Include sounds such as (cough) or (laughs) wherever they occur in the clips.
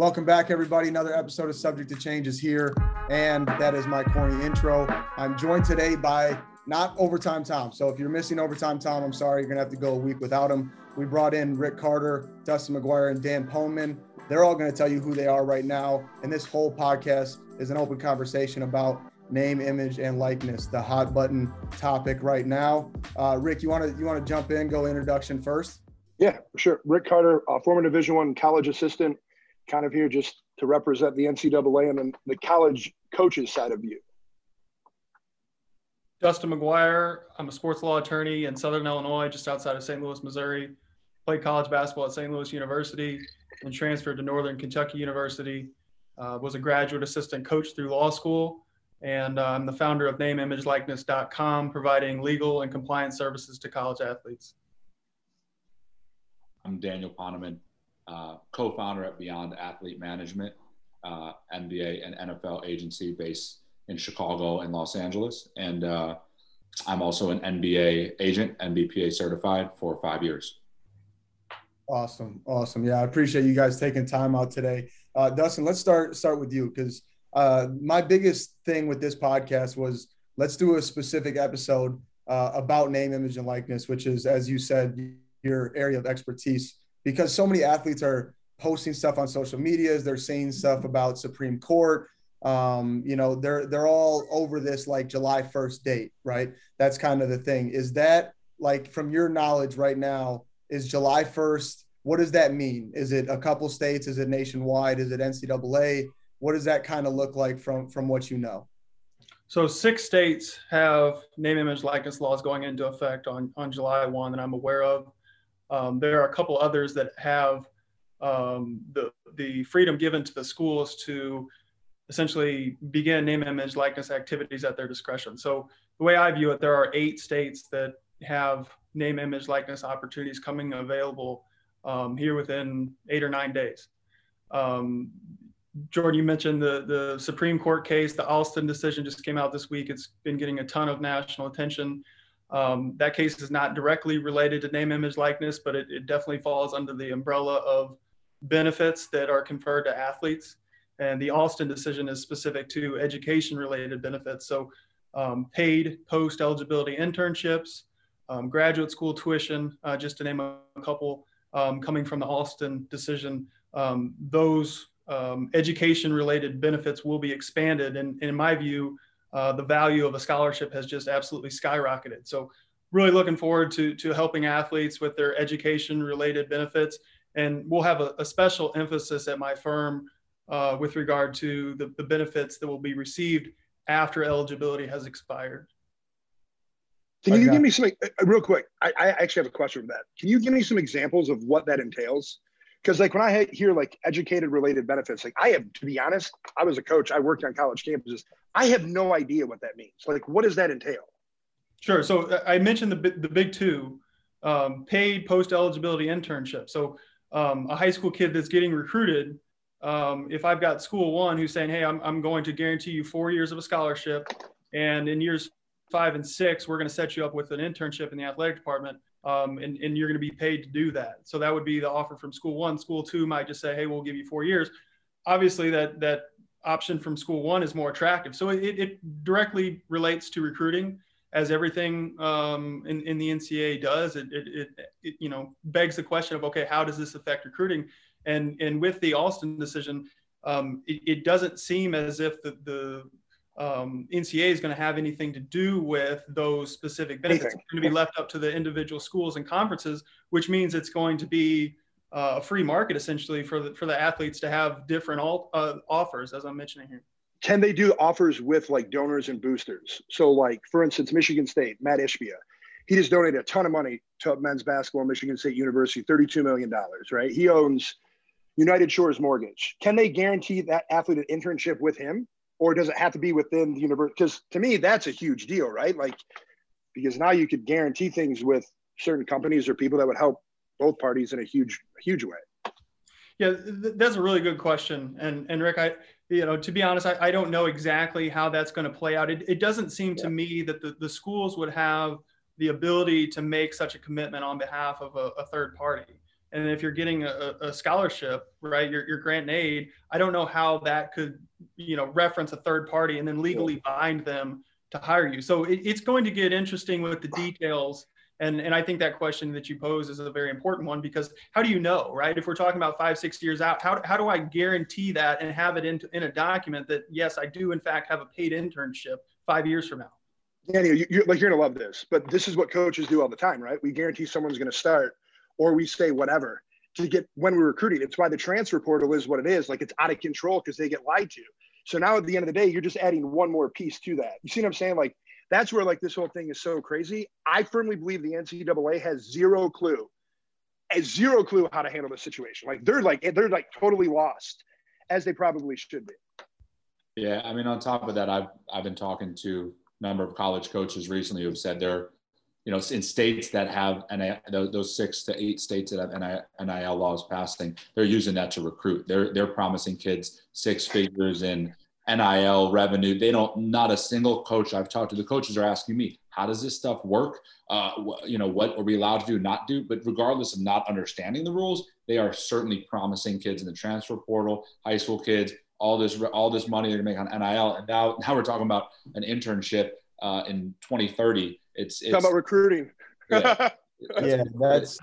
Welcome back, everybody. Another episode of Subject to Change is here, and that is my corny intro. I'm joined today by not Overtime Tom. So if you're missing Overtime Tom, I'm sorry, you're gonna have to go a week without him. We brought in Rick Carter, Dustin McGuire, and Dan Poneman. They're all gonna tell you who they are right now. And this whole podcast is an open conversation about name, image, and likeness, the hot button topic right now. Uh, Rick, you want to you want to jump in, go introduction first? Yeah, sure. Rick Carter, uh, former Division One college assistant, kind of here just to represent the NCAA and then the college coaches side of you. Dustin McGuire. I'm a sports law attorney in Southern Illinois, just outside of St. Louis, Missouri. Played college basketball at St. Louis University and transferred to Northern Kentucky University. Uh, was a graduate assistant coach through law school. And uh, I'm the founder of NameImageLikeness.com, providing legal and compliance services to college athletes. I'm Daniel Poneman, uh, co-founder at Beyond Athlete Management, uh, NBA and NFL agency based in Chicago and Los Angeles. And uh, I'm also an NBA agent, NBPA certified for five years. Awesome, awesome. Yeah, I appreciate you guys taking time out today. Uh, Dustin, let's start start with you because uh, my biggest thing with this podcast was let's do a specific episode uh, about name, image, and likeness, which is, as you said, your area of expertise. Because so many athletes are posting stuff on social medias, they're saying stuff about Supreme Court, um, you know they're they're all over this like july 1st date right? That's kind of the thing. Is that like from your knowledge right now is july 1st what does that mean? Is it a couple states? Is it nationwide? Is it ncaa what does that kind of look like from from what you know? So six states have name image likeness laws going into effect on on july 1 that i'm aware of um, there are a couple others that have um, the the freedom given to the schools to essentially begin name, image, likeness activities at their discretion. So the way I view it, there are eight states that have name, image, likeness opportunities coming available um, here within eight or nine days. Um, Jordan, you mentioned the, the Supreme Court case, the Alston decision just came out this week. It's been getting a ton of national attention. Um, that case is not directly related to name, image, likeness, but it, it definitely falls under the umbrella of benefits that are conferred to athletes. And the Alston decision is specific to education related benefits. So um, paid post eligibility internships, um, graduate school tuition, uh, just to name a, couple um, coming from the Alston decision. Um, those um, education related benefits will be expanded. And, and in my view, uh, the value of a scholarship has just absolutely skyrocketed. So really looking forward to, to helping athletes with their education related benefits. And we'll have a, a special emphasis at my firm uh, with regard to the, the benefits that will be received after eligibility has expired. Can you okay. give me some uh, real quick? I, I, actually have a question for that. Can you give me some examples of what that entails? Because like when I hear like educated related benefits, like I have to be honest, I was a coach. I worked on college campuses. I have no idea what that means. Like, what does that entail? Sure. So uh, I mentioned the the big two, um, paid post eligibility internship. So um, a high school kid that's getting recruited um, if I've got school one who's saying, hey, I'm, I'm going to guarantee you four years of a scholarship, and in years five and six, we're going to set you up with an internship in the athletic department, um, and, and you're going to be paid to do that. So that would be the offer from school one. School two might just say, hey, we'll give you four years. Obviously, that that option from school one is more attractive. So it, it directly relates to recruiting as everything um, in, in the NCAA does. It, it, it, you know, begs the question of, okay, how does this affect recruiting? And and with the Alston decision, um, it, it, doesn't seem as if the, the um, NCAA is going to have anything to do with those specific benefits. It's going to be left up to the individual schools and conferences, which means it's going to be uh, a free market essentially for the for the athletes to have different all, uh, offers, as I'm mentioning here. Can they do offers with like donors and boosters? So, like for instance, Michigan State, Matt Ishbia, he just donated a ton of money to men's basketball, Michigan State University, $32 million, right? He owns United Shores Mortgage. Can they guarantee that athlete an internship with him, or does it have to be within the university? Because to me, that's a huge deal, right? Like, because now you could guarantee things with certain companies or people that would help both parties in a huge, huge way. Yeah, th- that's a really good question. And and Rick, I you know to be honest, I, I don't know exactly how that's going to play out. It, it doesn't seem yeah. to me that the, the schools would have the ability to make such a commitment on behalf of a, a third party and if you're getting a, a scholarship, right, your, your grant and aid, I don't know how that could, you know, reference a third party and then legally bind them to hire you. So it, it's going to get interesting with the details. And, and I think that question that you pose is a very important one because how do you know, right? If we're talking about five, six years out, how, how do I guarantee that and have it in, in a document that, yes, I do in fact have a paid internship five years from now? Danny, you, are like you're gonna love this, but this is what coaches do all the time, right? We guarantee someone's gonna start, or we say whatever to get when we're recruiting. It's why the transfer portal is what it is. Like it's out of control because they get lied to. So now at the end of the day, you're just adding one more piece to that. You see what I'm saying? Like that's where like this whole thing is so crazy. I firmly believe the NCAA has zero clue, has zero clue how to handle the situation. Like they're like they're like totally lost, as they probably should be. Yeah, I mean, on top of that, I've I've been talking to a number of college coaches recently who've said they're, you know, in states that have NIL, those six to eight states that have NIL laws passing, they're using that to recruit. They're they're promising kids six figures in NIL revenue. They don't. Not a single coach I've talked to. The coaches are asking me, "How does this stuff work? Uh, you know, what are we allowed to do, not do?" But regardless of not understanding the rules, they are certainly promising kids in the transfer portal, high school kids, all this all this money they're to make on NIL, and now now we're talking about an internship uh, in 2030. It's, it's talking about recruiting. yeah, (laughs) yeah, that's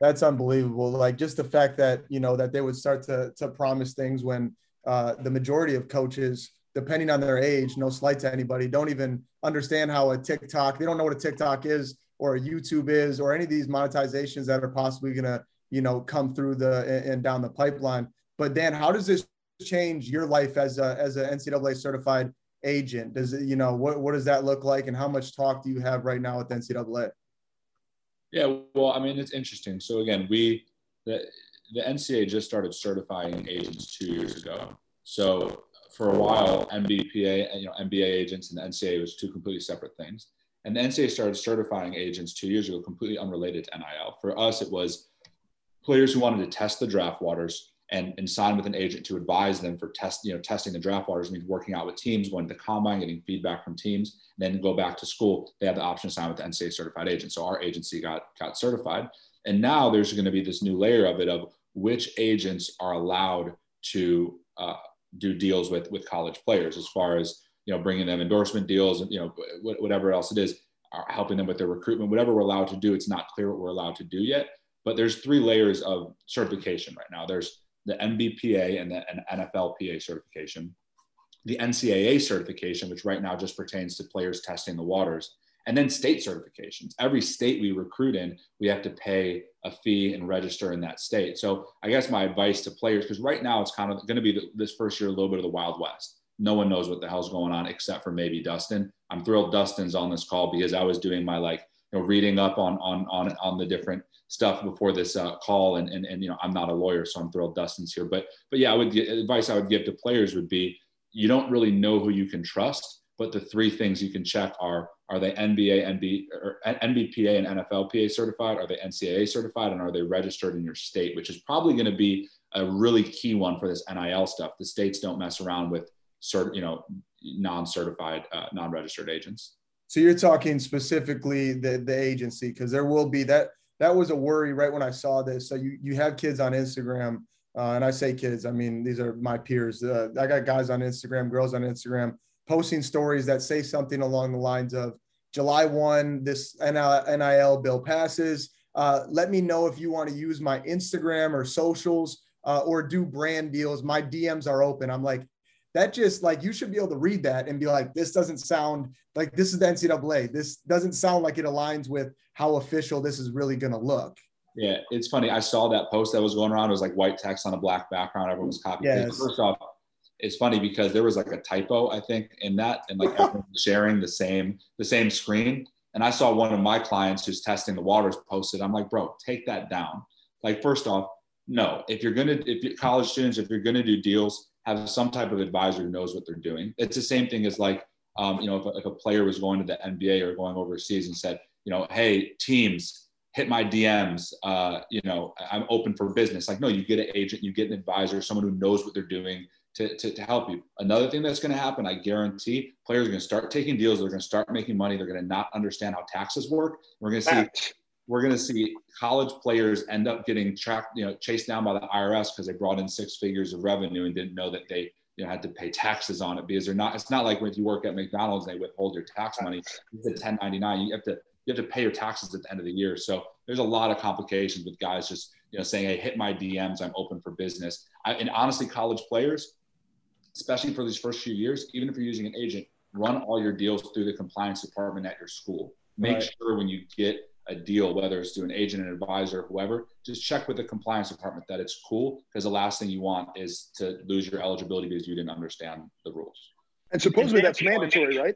that's unbelievable. Like just the fact that you know that they would start to to promise things when uh, the majority of coaches, depending on their age, no slight to anybody, don't even understand how a TikTok. They don't know what a TikTok is or a YouTube is or any of these monetizations that are possibly going to you know come through the and down the pipeline. But Dan, how does this change your life as a as an NCAA certified agent? Does it, you know, what what does that look like, and how much talk do you have right now with NCAA? Yeah, well, I mean, it's interesting. So again, we the the NCAA just started certifying agents two years ago. So for a while, NBPA, you know, NBA agents and the NCAA was two completely separate things. And the NCAA started certifying agents two years ago, completely unrelated to NIL. For us, it was players who wanted to test the draft waters and, and sign with an agent to advise them for test, you know, testing the draft waters means working out with teams, going to the combine, getting feedback from teams, then go back to school. They have the option to sign with the NCAA certified agent. So our agency got got certified. And now there's going to be this new layer of it of which agents are allowed to uh, do deals with with college players as far as you know bringing them endorsement deals and you know whatever else it is helping them with their recruitment whatever we're allowed to do it's not clear what we're allowed to do yet but there's three layers of certification right now there's the NBPA and the NFLPA certification, the NCAA certification, which right now just pertains to players testing the waters, and then state certifications. Every state we recruit in, we have to pay a fee and register in that state. So I guess my advice to players, because right now it's kind of going to be this first year a little bit of the Wild West. No one knows what the hell's going on except for maybe Dustin. I'm thrilled Dustin's on this call because I was doing my like you know reading up on on on on the different stuff before this uh, call. And, and and you know i'm not a lawyer so i'm thrilled dustin's here. But but yeah i would advice i would give to players would be you don't really know who you can trust but the three things you can check are are they nba nb or nbpa and nflpa certified? Are they ncaa certified? And are they registered in your state? Which is probably going to be a really key one for this nil stuff. The states don't mess around with cert you know non-certified uh, non-registered agents so you're talking specifically the the agency because there will be that that was a worry right when I saw this. So you you have kids on Instagram, uh, and I say kids, I mean these are my peers. Uh, I got guys on Instagram, girls on Instagram, posting stories that say something along the lines of July one, this NIL bill passes. Uh, let me know if you want to use my Instagram or socials uh, or do brand deals. My DMs are open. I'm like, that just like you should be able to read that and be like, this doesn't sound like this is the NCAA. This doesn't sound like it aligns with how official this is really going to look. Yeah, it's funny. I saw that post that was going around. It was like white text on a black background. Everyone was copying. Yes. First off, it's funny because there was like a typo, I think, in that, and like everyone sharing the same the same screen. And I saw one of my clients who's testing the waters posted. I'm like, bro, take that down. Like, first off, no. If you're gonna, if you're college students, if you're gonna do deals, have some type of advisor who knows what they're doing. It's the same thing as like, um, you know, if a, if a player was going to the NBA or going overseas and said, you know, hey, teams, hit my DMs. Uh, you know, I'm open for business. Like, no, you get an agent, you get an advisor, someone who knows what they're doing to, to, to help you. Another thing that's going to happen, I guarantee, players are going to start taking deals. They're going to start making money. They're going to not understand how taxes work. We're going to see we're going to see college players end up getting tracked, you know, chased down by the IRS because they brought in six figures of revenue and didn't know that they, you know, had to pay taxes on it because they're not. It's not like when you work at McDonald's they withhold your tax money. It's a 1099. You have to you have to pay your taxes at the end of the year. So there's a lot of complications with guys just you know saying, "Hey, hit my DMs. I'm open for business." I, and honestly, college players, especially for these first few years, even if you're using an agent, run all your deals through the compliance department at your school. Make right. sure when you get a deal, whether it's to an agent, an advisor, whoever, just check with the compliance department that it's cool because the last thing you want is to lose your eligibility because you didn't understand the rules. And supposedly that's mandatory, right?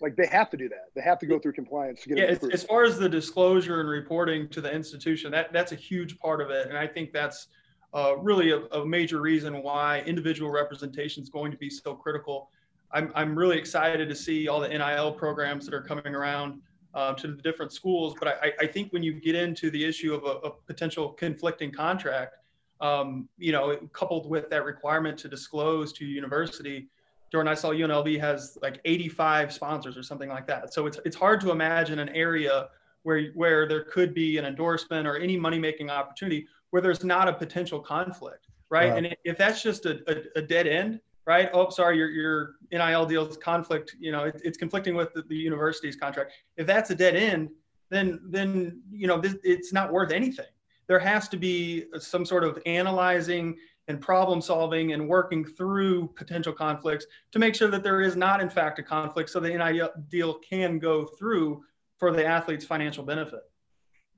Like they have to do that. They have to go through compliance to get yeah, it. As far as the disclosure and reporting to the institution, that that's a huge part of it, and I think that's uh, really a, a major reason why individual representation is going to be so critical. I'm, I'm really excited to see all the NIL programs that are coming around um, to the different schools. But I, I, think when you get into the issue of a, a potential conflicting contract, um, you know, coupled with that requirement to disclose to university, Jordan, I saw UNLV has like 85 sponsors or something like that. So it's it's hard to imagine an area where where there could be an endorsement or any money making opportunity where there's not a potential conflict, right? And if that's just a, a, a dead end, right? Oh, sorry, your, your NIL deals conflict, you know, it, it's conflicting with the, the, university's contract. If that's a dead end, then, then, you know, this, it's not worth anything. There has to be some sort of analyzing and problem solving and working through potential conflicts to make sure that there is not, in fact, a conflict so the NIL deal can go through for the athlete's financial benefit.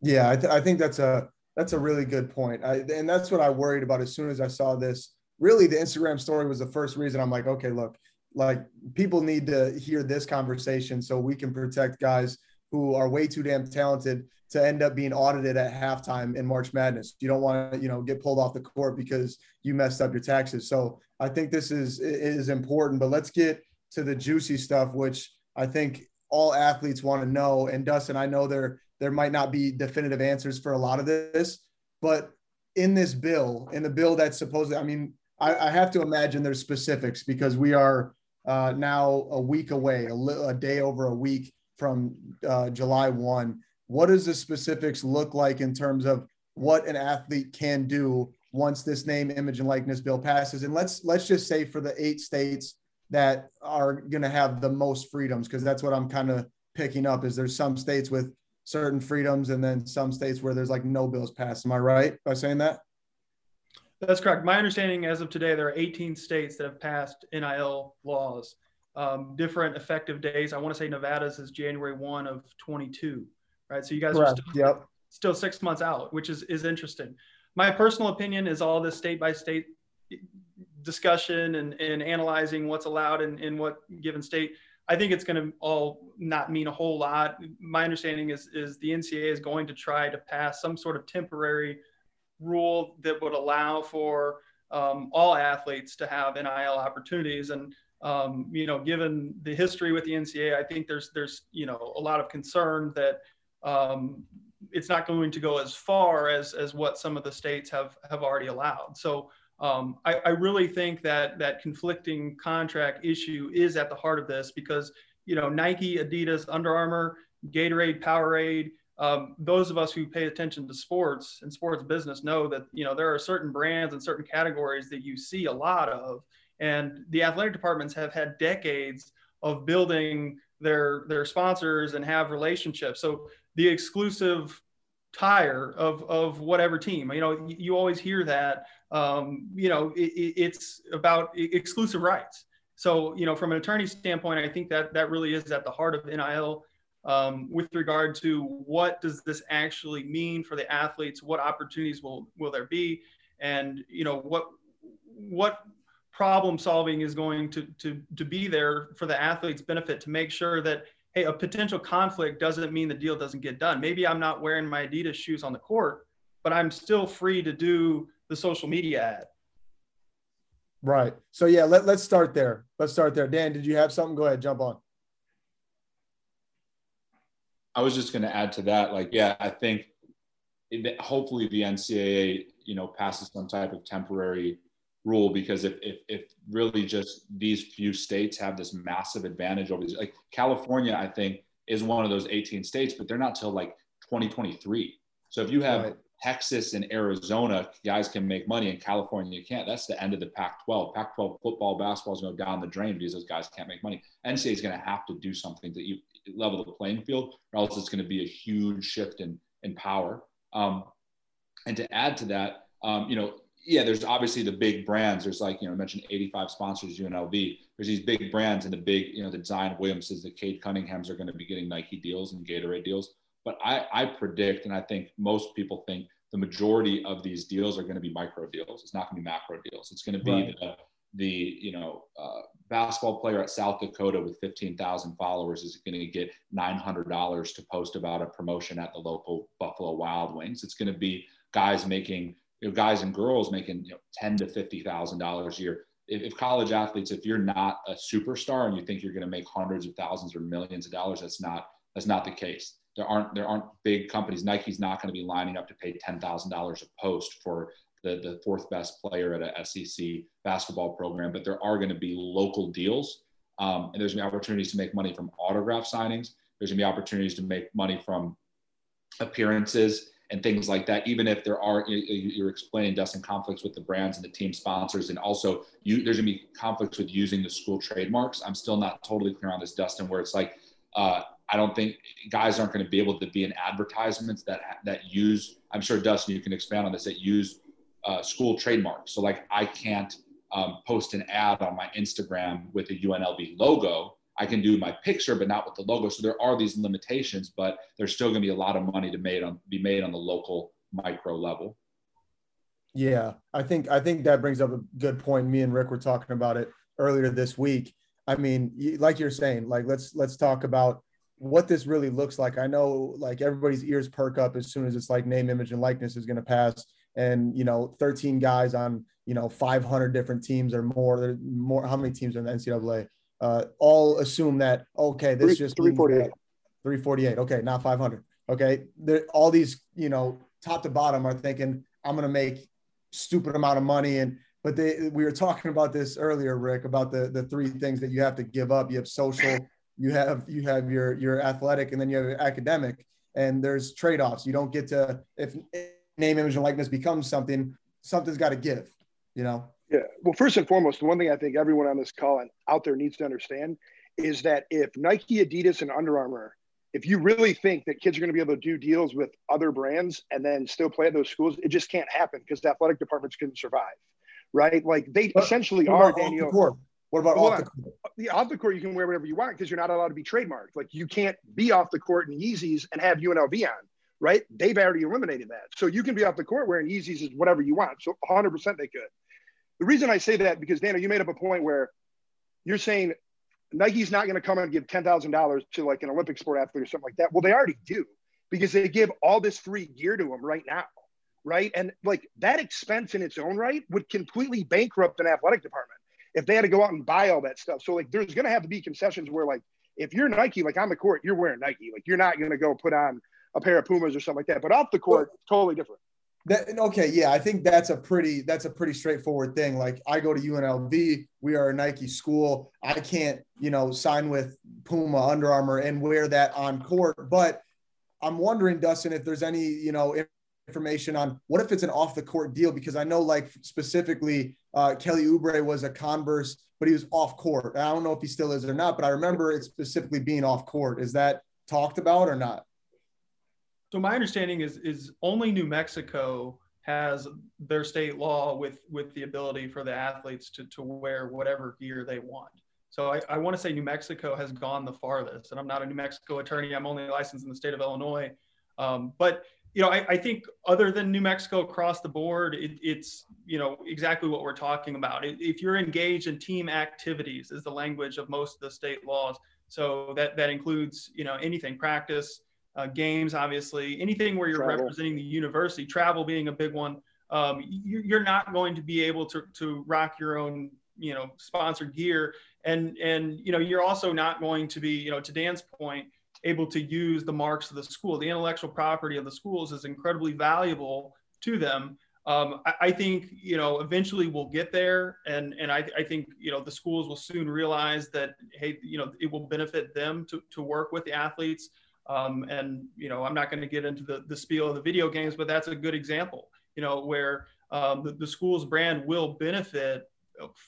Yeah, I, th- I think that's a, that's a really good point. I, and that's what I worried about as soon as I saw this really the Instagram story was the first reason I'm like, okay, look, like people need to hear this conversation so we can protect guys who are way too damn talented to end up being audited at halftime in March Madness. You don't want to, you know, get pulled off the court because you messed up your taxes. So I think this is is important. But let's get to the juicy stuff, which I think all athletes want to know. And Dustin, I know there there might not be definitive answers for a lot of this, but in this bill, in the bill that's supposedly, I mean, I, I have to imagine there's specifics because we are uh, now a week away, a, li- a, day over a week from uh, July 1. What does the specifics look like in terms of what an athlete can do once this name, image, and likeness bill passes? And let's let's just say for the eight states that are going to have the most freedoms, because that's what I'm kind of picking up. Is there's some states with certain freedoms, and then some states where there's like no bills passed. Am I right by saying that? That's correct. My understanding as of today, there are 18 states that have passed NIL laws, um, different effective days. I want to say Nevada's is January 1 of 22, right? So you guys correct. are still, yep. still six months out, which is, is interesting. My personal opinion is all this state by state discussion and, and analyzing what's allowed in, in what given state. I think it's going to all not mean a whole lot. My understanding is, is the NCAA is going to try to pass some sort of temporary – rule that would allow for um, all athletes to have NIL opportunities. And um, you know, given the history with the NCAA, I think there's there's you know a lot of concern that um, it's not going to go as far as as what some of the states have have already allowed. So. Um, I, I, really think that that conflicting contract issue is at the heart of this because you know Nike, Adidas, Under Armour, Gatorade, Powerade, um, those of us who pay attention to sports and sports business know that you know there are certain brands and certain categories that you see a lot of. And the athletic departments have had decades of building their their sponsors and have relationships. So the exclusive tire of of whatever team you know you always hear that um, you know it, it's about exclusive rights. So you know from an attorney standpoint i think that that really is at the heart of nil um, with regard to what does this actually mean for the athletes? What opportunities will will there be? And you know what what problem solving is going to to to be there for the athletes benefit to make sure that hey a potential conflict doesn't mean the deal doesn't get done. Maybe i'm not wearing my adidas shoes on the court but i'm still free to do the social media ad. Right. So yeah let, let's start there. Let's start there. Dan did you have something? Go ahead jump on I was just going to add to that. Like, yeah, I think it, hopefully the NCAA, you know, passes some type of temporary rule because if, if, if really just these few states have this massive advantage over these, like California, I think is one of those 18 states, but they're not till like 2023. So if you have Right. Texas and Arizona, guys can make money, and California you can't. That's the end of the Pac-12. Pac-12 football, basketball is going down the drain because those guys can't make money. NCAA is going to have to do something to you level the playing field, or else it's going to be a huge shift in in power. Um, and to add to that, um, you know, yeah, there's obviously the big brands. There's like, you know, I mentioned 85 sponsors, UNLV. There's these big brands and the big, you know, the Zion Williamses, the Cade Cunninghams are going to be getting Nike deals and Gatorade deals. But I, I predict, and I think most people think the majority of these deals are going to be micro deals. It's not going to be macro deals. It's going to be Right. the, the, you know, uh, basketball player at South Dakota with 15,000 followers is going to get $900 to post about a promotion at the local Buffalo Wild Wings. It's going to be guys making, you know, guys and girls making, you know, 10 to $50,000 a year. If, if college athletes, if you're not a superstar and you think you're going to make hundreds of thousands or millions of dollars, that's not, that's not the case. There aren't, there aren't big companies. Nike's not going to be lining up to pay $10,000 a post for the, the fourth best player at a SEC basketball program, but there are going to be local deals. Um, and there's going to be opportunities to make money from autograph signings. There's going to be opportunities to make money from appearances and things like that. Even if there are, you- you- you're explaining Dustin conflicts with the brands and the team sponsors, and also you, there's going to be conflicts with using the school trademarks. I'm still not totally clear on this, Dustin, where it's like, uh, I don't think guys aren't going to be able to be in advertisements that that use. I'm sure Dustin, you can expand on this. That use uh, school trademark. So like I can't um, post an ad on my Instagram with a UNLV logo. I can do my picture, but not with the logo. So there are these limitations, but there's still going to be a lot of money to made on be made on the local micro level. Yeah, I think I think that brings up a good point. Me and Rick were talking about it earlier this week. I mean, like you're saying, like let's let's talk about what this really looks like. I know like everybody's ears perk up as soon as it's like name, image, and likeness is going to pass, and you know, 13 guys on you know 500 different teams or more. There more. How many teams are in the NCAA? Uh, all assume that okay, this Three- just 348. 348. Okay, not 500. Okay, there, all these you know top to bottom are thinking I'm going to make stupid amount of money and but they we were talking about this earlier rick about the the three things that you have to give up you have social you have you have your your athletic and then you have your academic and there's trade-offs you don't get to if name image and likeness becomes something something's got to give you know Yeah. Well, first and foremost, the one thing I think everyone on this call and out there needs to understand is that if Nike, Adidas, and Under Armour, if you really think that kids are going to be able to do deals with other brands and then still play at those schools, it just can't happen because the athletic departments couldn't survive, right? Like they But- essentially are, about off the Daniel. what about Hold off the court uh, the off the court you can wear whatever you want because you're not allowed to be trademarked. Like you can't be off the court in Yeezys and have UNLV on, right? They've already eliminated that. So you can be off the court wearing Yeezys is whatever you want. So 100% they could. The reason I say that because Dana, you made up a point where you're saying Nike's not going to come and give $10,000 to like an Olympic sport athlete or something like that. Well, they already do because they give all this free gear to them right now. Right. And like that expense in its own right would completely bankrupt an athletic department if they had to go out and buy all that stuff. So like there's going to have to be concessions where like if you're Nike, like on the court, you're wearing Nike. Like you're not going to go put on a pair of Pumas or something like that. But off the court, totally different. That, okay, yeah, I think that's a pretty that's a pretty straightforward thing. Like I go to UNLV, we are a Nike school. I can't, you know, sign with Puma, Under Armour, and wear that on court. But I'm wondering, Dustin, if there's any, you know, information on what if it's an off the court deal? Because I know, like specifically, uh, Kelly Oubre was a Converse, but he was off court. I don't know if he still is or not, but I remember it specifically being off court. Is that talked about or not? So my understanding is is only New Mexico has their state law with with the ability for the athletes to to wear whatever gear they want. So I, I want to say New Mexico has gone the farthest, and I'm not a New Mexico attorney. I'm only licensed in the state of Illinois. Um, but you know, I, I, think other than New Mexico across the board, it, it's you know exactly what we're talking about. If you're engaged in team activities, is the language of most of the state laws. So that that includes you know anything practice, uh, games, obviously, anything where you're Travel. representing the university, travel being a big one. Um, you, you're not going to be able to to rock your own you know sponsored gear, and and you know you're also not going to be you know to Dan's point able to use the marks of the school. The intellectual property of the schools is incredibly valuable to them. Um, I, I, think you know eventually we'll get there, and and I, I, think you know the schools will soon realize that hey you know it will benefit them to to work with the athletes. Um, and you know, I'm not going to get into the the spiel of the video games, but that's a good example. You know, where um, the, the school's brand will benefit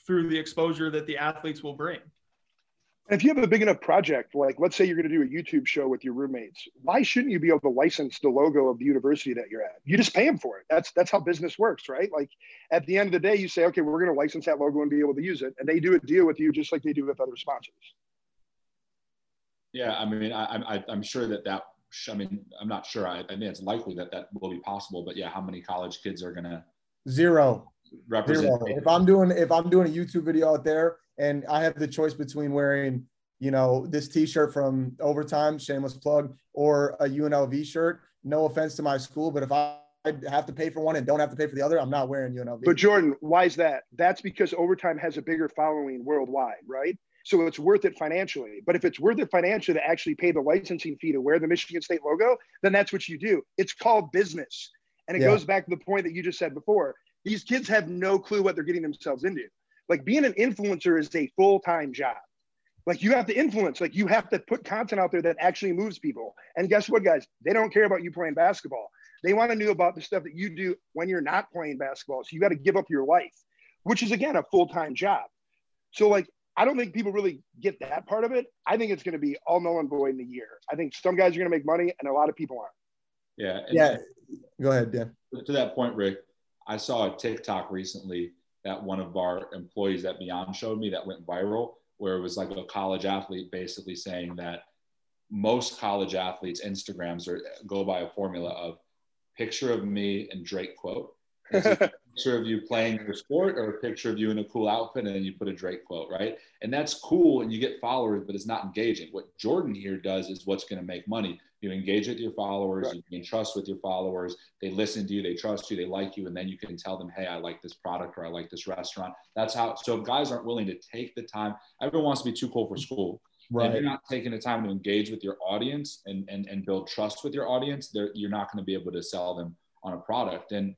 through the exposure that the athletes will bring. If you have a big enough project, like let's say you're going to do a YouTube show with your roommates, why shouldn't you be able to license the logo of the university that you're at? You just pay them for it. That's that's how business works, right? Like at the end of the day, you say, okay, we're going to license that logo and be able to use it, and they do a deal with you just like they do with other sponsors. Yeah, I mean, I, I, I'm sure that that. I mean, I'm not sure. I, I mean, it's likely that that will be possible. But yeah, how many college kids are going to zero represent? Zero. If I'm doing if I'm doing a YouTube video out there and I have the choice between wearing, you know, this T-shirt from Overtime, shameless plug, or a UNLV shirt. No offense to my school, but if I have to pay for one and don't have to pay for the other, I'm not wearing UNLV. But Jordan, why is that? That's because Overtime has a bigger following worldwide, right? So it's worth it financially. But if it's worth it financially to actually pay the licensing fee to wear the Michigan State logo, then that's what you do. It's called business. And it yeah. goes back to the point that you just said before. These kids have no clue what they're getting themselves into. Like being an influencer is a full time job. Like you have to influence, like you have to put content out there that actually moves people. And guess what, guys? They don't care about you playing basketball. They want to know about the stuff that you do when you're not playing basketball. So you got to give up your life, which is again a full time job. So, like, I don't think people really get that part of it. I think it's going to be all null and void in a year. I think some guys are going to make money and a lot of people aren't. Yeah. Yeah. Go ahead, Dan. To that point, Rick, I saw a TikTok recently that one of our employees at Beyond showed me that went viral, where it was like a college athlete basically saying that most college athletes' Instagrams are go by a formula of picture of me and Drake quote. (laughs) picture of you playing your sport or a picture of you in a cool outfit and then you put a Drake quote, right? And that's cool and you get followers, but it's not engaging. What Jordan here does is what's going to make money. You engage with your followers, right. you trust with your followers, they listen to you, they trust you, they like you, and then you can tell them, hey, I like this product or I like this restaurant. That's how so if guys aren't willing to take the time, everyone wants to be too cool for school. Right. If you're not taking the time to engage with your audience and, and, and build trust with your audience, you're not going to be able to sell them on a product. And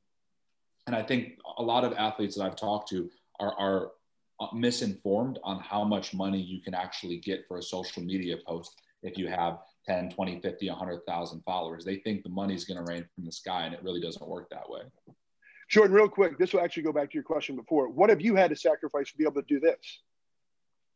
and I think a lot of athletes that I've talked to are, are uh, misinformed on how much money you can actually get for a social media post if you have 10, 20, 50, 100,000 followers. They think the money's going to rain from the sky, and it really doesn't work that way. Jordan, real quick, this will actually go back to your question before. What have you had to sacrifice to be able to do this?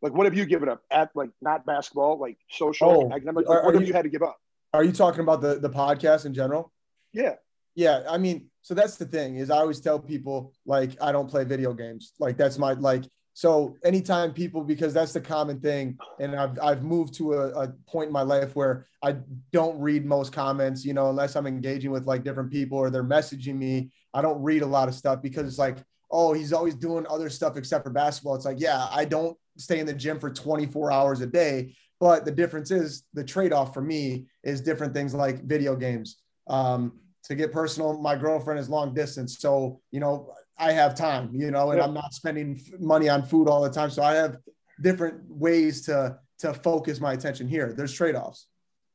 Like, what have you given up at, like, not basketball, like social, oh, academic? Like, what have you, you had to give up? Are you talking about the the podcast in general? Yeah. Yeah, I mean, so that's the thing is I always tell people like I don't play video games. Like that's my like so anytime people because that's the common thing and I've I've moved to a, a point in my life where I don't read most comments, you know, unless I'm engaging with like different people or they're messaging me. I don't read a lot of stuff because it's like, oh, he's always doing other stuff except for basketball. It's like, yeah, I don't stay in the gym for 24 hours a day. But the difference is the trade-off for me is different things like video games. Um, to get personal, my girlfriend is long distance. So, you know, I have time, you know, and I'm not spending money on food all the time. So I have different ways to to focus my attention here. There's trade-offs.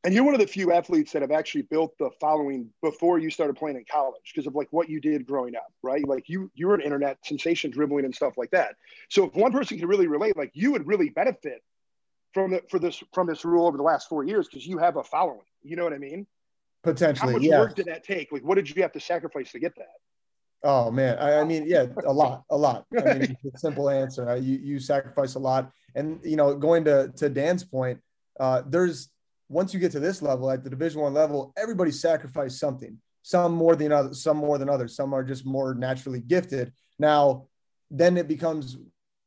And you're one of the few athletes that have actually built the following before you started playing in college because of like what you did growing up, right? Like you you were an internet sensation dribbling and stuff like that. So if one person can really relate, like you would really benefit from the for this from this rule over the last four years because you have a following. You know what I mean? Potentially. How much yeah. work did that take? Like, what did you have to sacrifice to get that? Oh man, I, I mean, yeah, a lot, a lot. I mean, (laughs) simple answer. You you sacrifice a lot, and you know, going to to Dan's point, uh, there's once you get to this level at the Division One level, everybody sacrificed something. Some more than others, some more than others. Some are just more naturally gifted. Now, then it becomes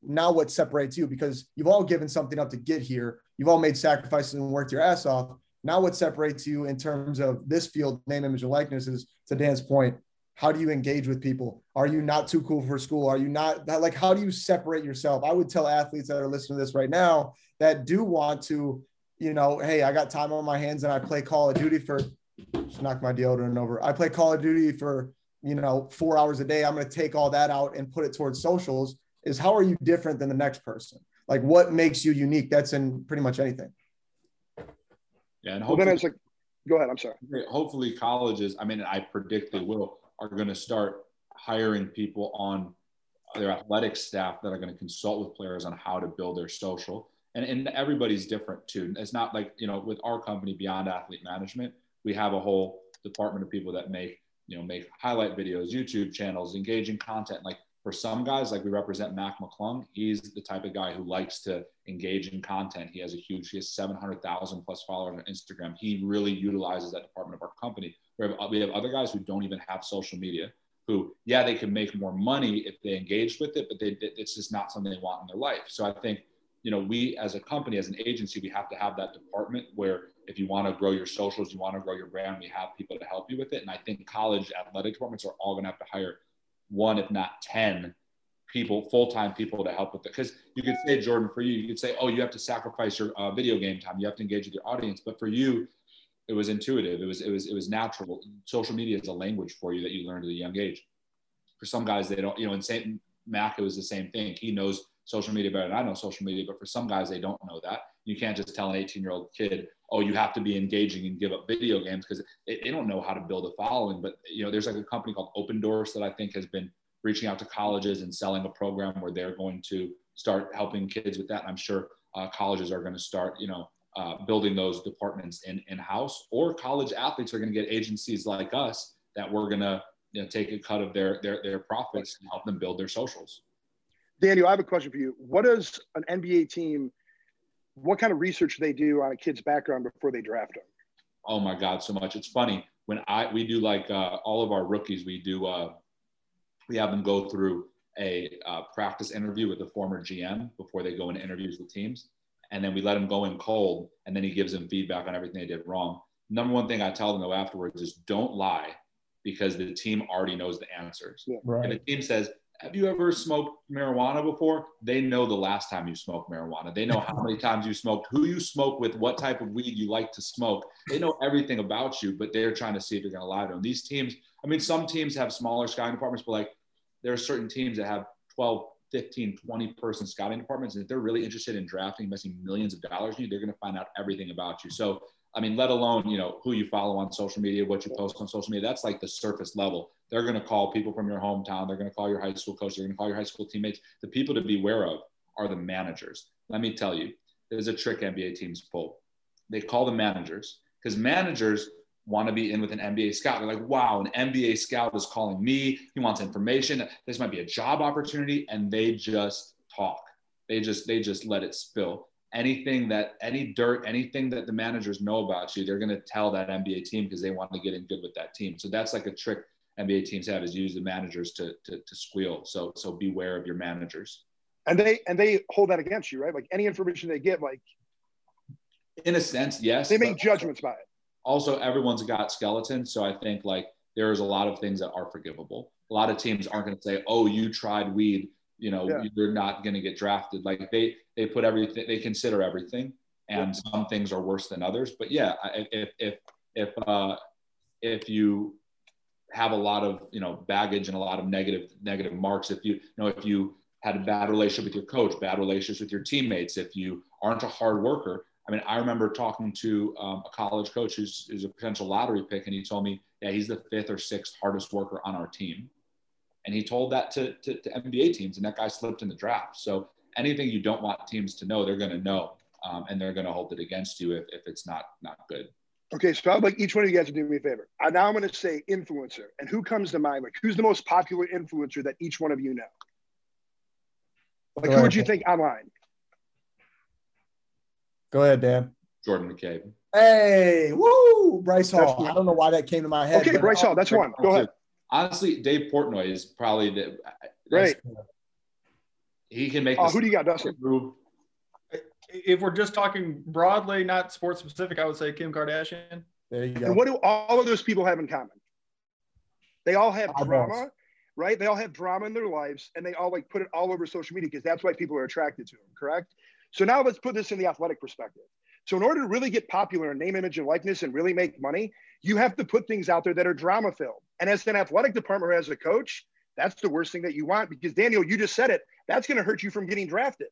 now what separates you because you've all given something up to get here. You've all made sacrifices and worked your ass off. Now, what separates you in terms of this field, name, image, and likeness is to Dan's point. How do you engage with people? Are you not too cool for school? Are you not like, how do you separate yourself? I would tell athletes that are listening to this right now that do want to, you know, hey, I got time on my hands and I play Call of Duty for, just knock my deodorant over. I play Call of Duty for, you know, four hours a day. I'm going to take all that out and put it towards socials. Is how are you different than the next person? Like, what makes you unique? That's in pretty much anything. Yeah, and well, then it's like, go ahead. I'm sorry. Hopefully, colleges. I mean, I predict they will are going to start hiring people on their athletic staff that are going to consult with players on how to build their social and, and everybody's different too. It's not like, you know, with our company, Beyond Athlete Management, we have a whole department of people that make, you know, make highlight videos, YouTube channels, engaging content. Like for some guys, like we represent Mac McClung, he's the type of guy who likes to engage in content. He has a huge, he has 700,000 plus followers on Instagram. He really utilizes that department of our company. We have, we have other guys who don't even have social media who, yeah, they can make more money if they engage with it, but they, it's just not something they want in their life. So I think you know, we as a company, as an agency, we have to have that department where if you want to grow your socials, you want to grow your brand, we have people to help you with it. And I think college athletic departments are all going to have to hire one, if not 10 people, full-time people to help with it. Because you could say, Jordan, for you, you could say, oh, you have to sacrifice your uh, video game time. You have to engage with your audience. But for you, it was intuitive. It was, it was, it was natural. Social media is a language for you that you learned at a young age. For some guys, they don't, you know, in St. Mac, it was the same thing. He knows social media better than I know social media, but for some guys, they don't know that. You can't just tell an 18 year old kid, oh, you have to be engaging and give up video games because they, they, don't know how to build a following. But, you know, there's like a company called Opendorse that I think has been reaching out to colleges and selling a program where they're going to start helping kids with that. And I'm sure uh, colleges are going to start, you know, uh, building those departments in, in house or college athletes are going to get agencies like us that we're going to you know, take a cut of their, their, their profits and help them build their socials. Daniel, I have a question for you. What does an NBA team, what kind of research do they do on a kid's background before they draft them? Oh my God, so much. It's funny when I we do like uh, all of our rookies, we do uh, we have them go through a uh, practice interview with a former GM before they go into interviews with teams, and then we let them go in cold, and then he gives them feedback on everything they did wrong. Number one thing I tell them though afterwards is don't lie because the team already knows the answers. Yeah, right. And the team says, have you ever smoked marijuana before? They know the last time you smoked marijuana. They know how many times you smoked, who you smoke with, what type of weed you like to smoke. They know everything about you, but they're trying to see if you're going to lie to them. These teams, I mean, some teams have smaller scouting departments, but like there are certain teams that have 12, 15, 20 person scouting departments. And if they're really interested in drafting, investing millions of dollars in you, they're going to find out everything about you. So I mean, let alone, you know, who you follow on social media, what you post on social media. That's like the surface level. They're going to call people from your hometown. They're going to call your high school coach. They're going to call your high school teammates. The people to be aware of are the managers. Let me tell you, there's a trick NBA teams pull. They call the managers because managers want to be in with an NBA scout. They're like, wow, an NBA scout is calling me. He wants information. This might be a job opportunity. And they just talk. They just, they just let it spill anything that any dirt, anything that the managers know about you, they're going to tell that NBA team because they want to get in good with that team. So that's like a trick NBA teams have is use the managers to, to, to squeal. So, so beware of your managers. And they, and they hold that against you, right? Like any information they get, like in a sense, yes. They make judgments by it. Also, everyone's got skeletons. So I think like there's a lot of things that are forgivable. A lot of teams aren't going to say, oh, you tried weed you know yeah. you're not going to get drafted like they they put everything they consider everything and yeah. some things are worse than others but yeah if if if uh if you have a lot of you know baggage and a lot of negative negative marks if you, you know if you had a bad relationship with your coach bad relationships with your teammates if you aren't a hard worker i mean i remember talking to um, a college coach who's, a potential lottery pick and he told me yeah he's the fifth or sixth hardest worker on our team and he told that to, to, to, NBA teams, and that guy slipped in the draft. So anything you don't want teams to know, they're going to know, um, and they're going to hold it against you if, if it's not not good. Okay, so I'd like each one of you guys to do me a favor. I, now I'm going to say influencer, and who comes to mind? Like, who's the most popular influencer that each one of you know? Like, Go who ahead. would you think online? Go ahead, Dan. Jordan McCabe. Hey, woo, Bryce Hall. I don't know why that came to my head. Okay, Bryce Hall. That's one. Go ahead honestly, Dave Portnoy is probably the right. He can make. Oh, who do you got, Dustin? Move. If we're just talking broadly, not sports specific, I would say Kim Kardashian. There you go. And what do all of those people have in common? They all have drama, right? They all have drama in their lives, and they all like put it all over social media because that's why people are attracted to them. Correct. So now let's put this in the athletic perspective. So in order to really get popular in name, image, and likeness and really make money, you have to put things out there that are drama filled. And as an athletic department or as a coach, that's the worst thing that you want because Daniel, you just said it. That's going to hurt you from getting drafted.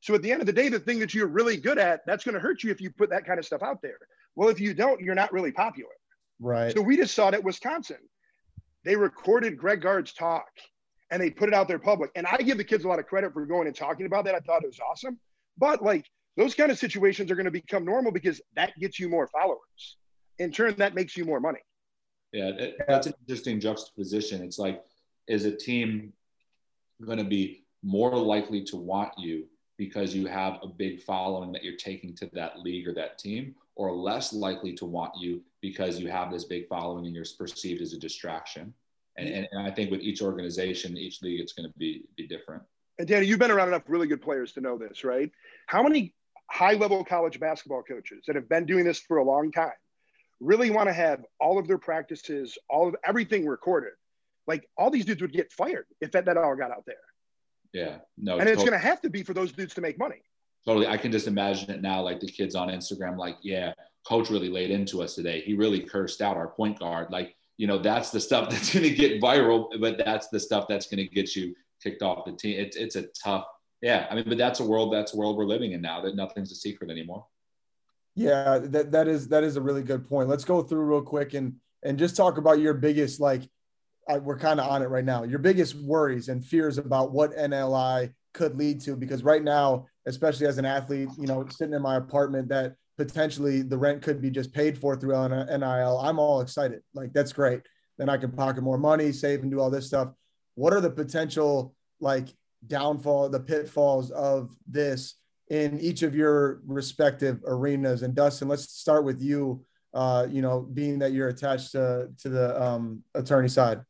So at the end of the day, the thing that you're really good at, that's going to hurt you if you put that kind of stuff out there. Well, if you don't, you're not really popular. Right. So we just saw it at Wisconsin. They recorded Greg Gard's talk and they put it out there public. And I give the kids a lot of credit for going and talking about that. I thought it was awesome. But like those kind of situations are going to become normal because that gets you more followers. In turn, that makes you more money. Yeah, it, that's an interesting juxtaposition. It's like, is a team going to be more likely to want you because you have a big following that you're taking to that league or that team, or less likely to want you because you have this big following and you're perceived as a distraction? And, and, and I think with each organization, each league, it's going to be, be different. And Danny, you've been around enough really good players to know this, right? How many high level college basketball coaches that have been doing this for a long time really want to have all of their practices, all of everything recorded? Like all these dudes would get fired if that, that all got out there. Yeah, no, and it's totally. going to have to be for those dudes to make money. Totally, I can just imagine it now. Like the kids on Instagram, like, yeah, coach really laid into us today. He really cursed out our point guard. Like, you know, that's the stuff (laughs) that's going to get viral, but that's the stuff that's going to get you kicked off the team. It's it's a tough, yeah. I mean, but that's a world that's a world we're living in now. That nothing's a secret anymore. Yeah, that that is that is a really good point. Let's go through real quick and and just talk about your biggest like I, we're kind of on it right now. Your biggest worries and fears about what NLI could lead to, because right now, especially as an athlete, you know, sitting in my apartment, that potentially the rent could be just paid for through NIL. I'm all excited. Like that's great. Then I can pocket more money, save, and do all this stuff. What are the potential like downfall, the pitfalls of this in each of your respective arenas? And Dustin, let's start with you. Uh, you know, being that you're attached to to the um, attorney side.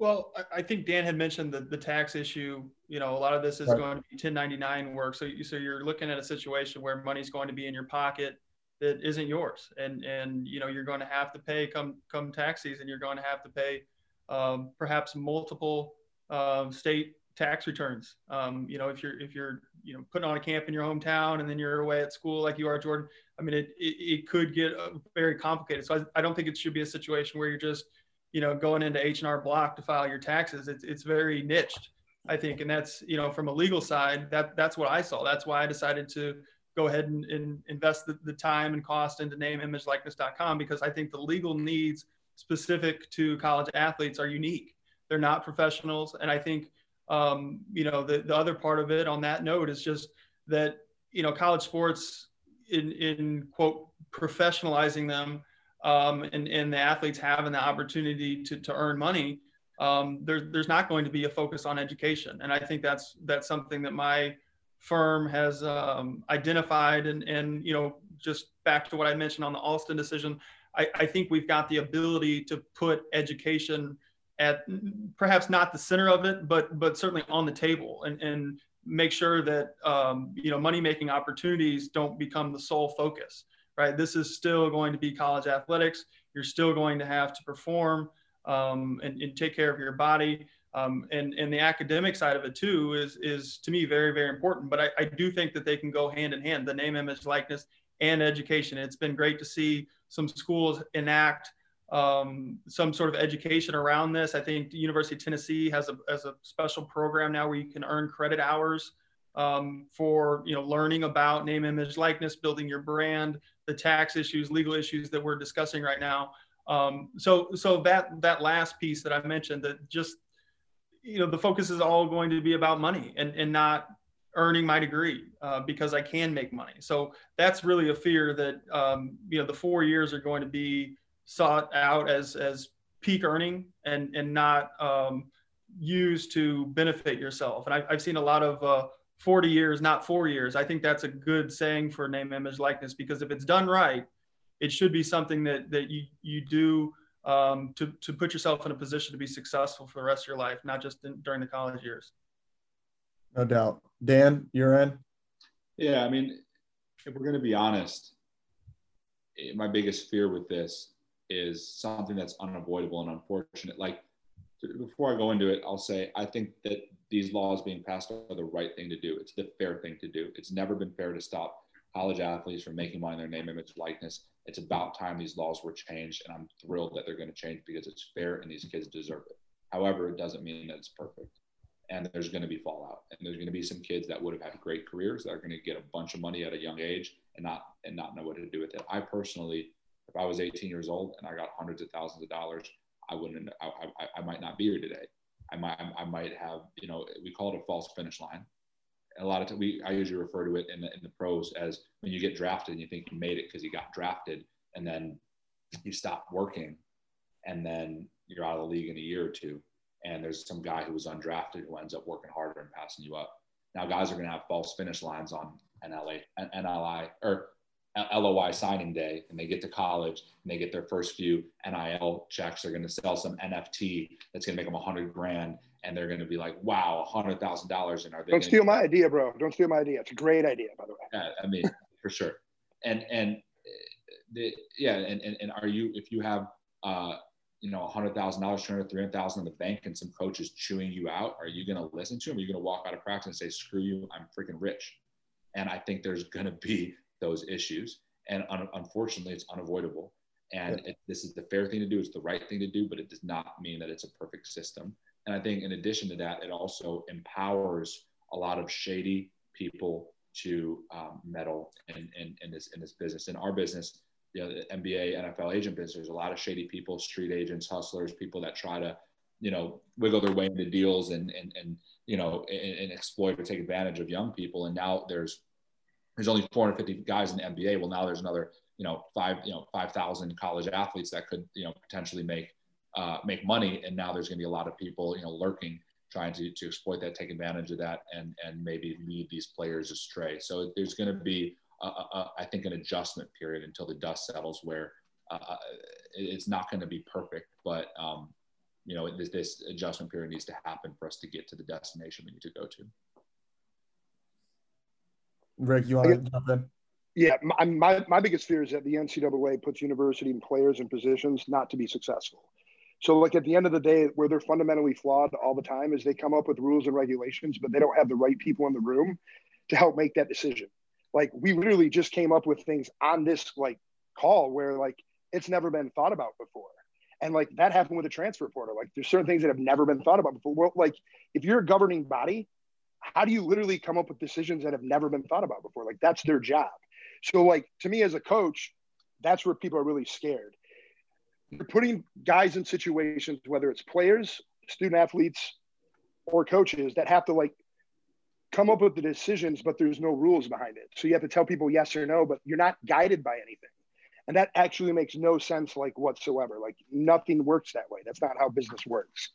Well, I think Dan had mentioned the, the tax issue. You know, a lot of this is right. going to be 1099 work. So, you, so you're looking at a situation where money's going to be in your pocket that isn't yours, and and you know you're going to have to pay come come tax season. You're going to have to pay um, perhaps multiple uh, state tax returns. Um, you know, if you're if you're you know putting on a camp in your hometown and then you're away at school like you are, Jordan. I mean, it it, it could get uh, very complicated. So I, I don't think it should be a situation where you're just you know, going into H&R Block to file your taxes, it's, it's very niched, I think. And that's, you know, from a legal side, that that's what I saw. That's why I decided to go ahead and, and invest the, the, time and cost into nameimageLikeness.com because I think the legal needs specific to college athletes are unique. They're not professionals. And I think, um, you know, the, the other part of it on that note is just that, you know, college sports in, in quote, professionalizing them um, and, and the athletes having the opportunity to, to earn money, um, there's, there's not going to be a focus on education. And I think that's, that's something that my firm has um, identified and, and, you know, just back to what I mentioned on the Alston decision, I, I think we've got the ability to put education at perhaps not the center of it, but, but certainly on the table and, and make sure that, um, you know, money-making opportunities don't become the sole focus right? This is still going to be college athletics. You're still going to have to perform um, and, and, take care of your body. Um, and, and the academic side of it too is, is to me very, very important. But I, I do think that they can go hand in hand, the name, image, likeness, and education. It's been great to see some schools enact um, some sort of education around this. I think the University of Tennessee has a, has a special program now where you can earn credit hours um, for you know learning about name, image, likeness, building your brand, the tax issues, legal issues that we're discussing right now. Um, so so that that last piece that I mentioned that just you know the focus is all going to be about money and and not earning my degree uh, because I can make money. So that's really a fear that um, you know the four years are going to be sought out as as peak earning and and not um, used to benefit yourself. And I, have I've seen a lot of uh, 40 years, not four years. I think that's a good saying for name, image, likeness because if it's done right, it should be something that that you you do um, to to put yourself in a position to be successful for the rest of your life, not just in, during the college years. No doubt, Dan, you're in. Yeah, I mean, if we're going to be honest, eh, my biggest fear with this is something that's unavoidable and unfortunate. Like before I go into it, I'll say I think that these laws being passed are the right thing to do. It's the fair thing to do. It's never been fair to stop college athletes from making money in their name, image, likeness. It's about time these laws were changed, and I'm thrilled that they're going to change because it's fair and these kids deserve it. However, it doesn't mean that it's perfect. And there's going to be fallout, and there's going to be some kids that would have had great careers that are going to get a bunch of money at a young age and not and not know what to do with it. I personally, if I was 18 years old and I got hundreds of thousands of dollars, I wouldn't. I, I, I might not be here today. I might I might have you know we call it a false finish line. a lot of times we I usually refer to it in the in the pros as when you get drafted and you think you made it because you got drafted and then you stop working and then you're out of the league in a year or two and there's some guy who was undrafted who ends up working harder and passing you up. Now guys are going to have false finish lines on NLA, NLI or LOI signing day and they get to college and they get their first few NIL checks. They're going to sell some NFT that's going to make them a hundred grand. And they're going to be like, wow, a hundred thousand dollars. And are they don't steal my idea, bro. Don't steal my idea. It's a great idea, by the way. Yeah, I mean, (laughs) for sure. And, and the, yeah. And, and, and are you, if you have, uh, you know, a hundred thousand dollars, two hundred, three hundred thousand in the bank and some coaches chewing you out, are you going to listen to them? Are you going to walk out of practice and say, screw you, I'm freaking rich? And I think there's going to be those issues. And un- unfortunately, it's unavoidable. And yeah. it, this is the fair thing to do. It's the right thing to do, but it does not mean that it's a perfect system. And I think in addition to that, it also empowers a lot of shady people to um, meddle in, in, in, this in this business. In our business, you know, the NBA, NFL agent business, there's a lot of shady people, street agents, hustlers, people that try to, you know, wiggle their way into deals and and and you know and, and exploit or take advantage of young people. And now there's there's only 450 guys in the NBA. Well, now there's another, you know, five, you know, 5,000 college athletes that could, you know, potentially make, uh, make money. And now there's going to be a lot of people, you know, lurking, trying to, to exploit that, take advantage of that, and, and maybe lead these players astray. So there's going to be, I think, an adjustment period until the dust settles where uh, uh it's not going to be perfect, but, um, you know, this, this adjustment period needs to happen for us to get to the destination we need to go to. Rick, you want to jump in? Yeah, my, my, my biggest fear is that the NCAA puts university and players in positions not to be successful. So, like at the end of the day, where they're fundamentally flawed all the time is they come up with rules and regulations, but they don't have the right people in the room to help make that decision. Like we literally just came up with things on this like call where like it's never been thought about before. And like that happened with the transfer portal. Like there's certain things that have never been thought about before. Well, like if you're a governing body, how do you literally come up with decisions that have never been thought about before? Like that's their job. So like to me as a coach, that's where people are really scared. You're putting guys in situations, whether it's players, student athletes, or coaches that have to like come up with the decisions, but there's no rules behind it. So you have to tell people yes or no, but you're not guided by anything. And that actually makes no sense, like whatsoever. Like nothing works that way. That's not how business works.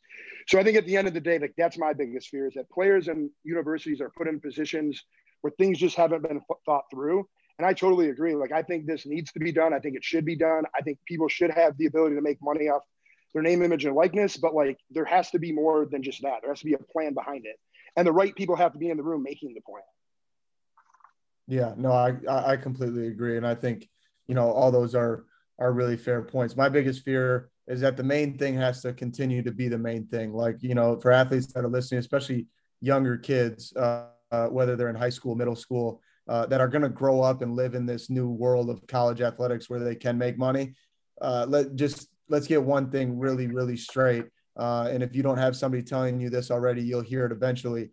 So I think at the end of the day, like that's my biggest fear is that players and universities are put in positions where things just haven't been thought through. And I totally agree. Like I think this needs to be done. I think it should be done. I think people should have the ability to make money off their name, image, and likeness. But like there has to be more than just that. There has to be a plan behind it, and the right people have to be in the room making the plan. Yeah, no, I I completely agree, and I think you know all those are are really fair points. My biggest fear is that the main thing has to continue to be the main thing. Like you know, for athletes that are listening, especially younger kids, uh, uh, whether they're in high school, middle school, uh, that are going to grow up and live in this new world of college athletics where they can make money. Uh, let just let's get one thing really really straight. Uh, and if you don't have somebody telling you this already, you'll hear it eventually.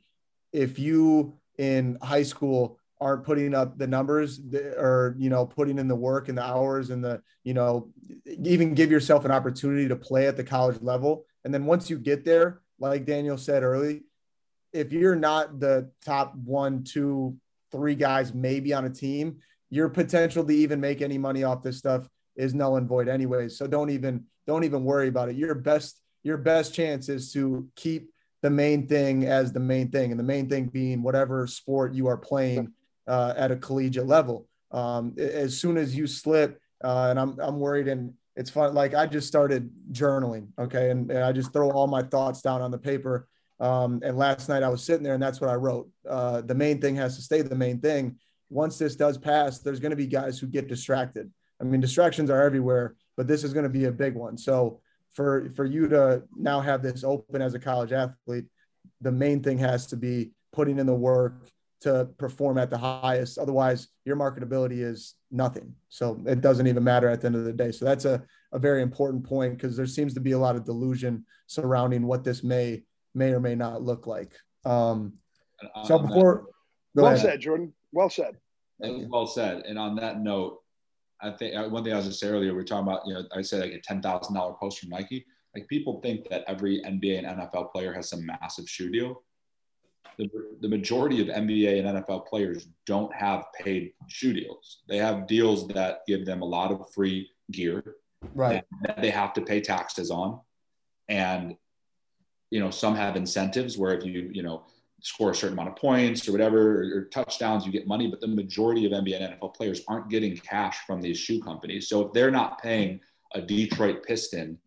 If you in high school aren't putting up the numbers or you know putting in the work and the hours and the you know even give yourself an opportunity to play at the college level. And then once you get there like daniel said early if you're not the top one two three guys maybe on a team your potential to even make any money off this stuff is null and void anyways so don't even don't even worry about it. Your best your best chance is to keep the main thing as the main thing and the main thing being whatever sport you are playing uh, at a collegiate level. Um, as soon as you slip, uh, and I'm I'm worried, and it's fun. Like I just started journaling, okay, and, and I just throw all my thoughts down on the paper. Um, and last night I was sitting there, and that's what I wrote. Uh, the main thing has to stay the main thing. Once this does pass, there's going to be guys who get distracted. I mean, distractions are everywhere, but this is going to be a big one. So for for you to now have this open as a college athlete, the main thing has to be putting in the work to perform at the highest. Otherwise, your marketability is nothing. So it doesn't even matter at the end of the day. So that's a, a very important point because there seems to be a lot of delusion surrounding what this may may or may not look like. Um, so before, well ahead. said, Jordan. Well said. Well said. And on that note, I think uh, one thing I was just saying earlier, we are talking about, you know, I said like a ten thousand dollar post from Nike. Like people think that every NBA and NFL player has some massive shoe deal the, the majority of NBA and NFL players don't have paid shoe deals. They have deals that give them a lot of free gear right that they have to pay taxes on. And, you know, some have incentives where if you, you know, score a certain amount of points or whatever, or, or touchdowns, you get money. But the majority of NBA and NFL players aren't getting cash from these shoe companies. So if they're not paying a Detroit Piston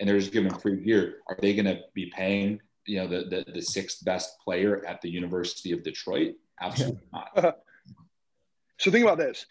and they're just giving free gear, are they going to be paying you know the, the, the sixth best player at the University of Detroit? Absolutely not. Uh-huh. so think about this.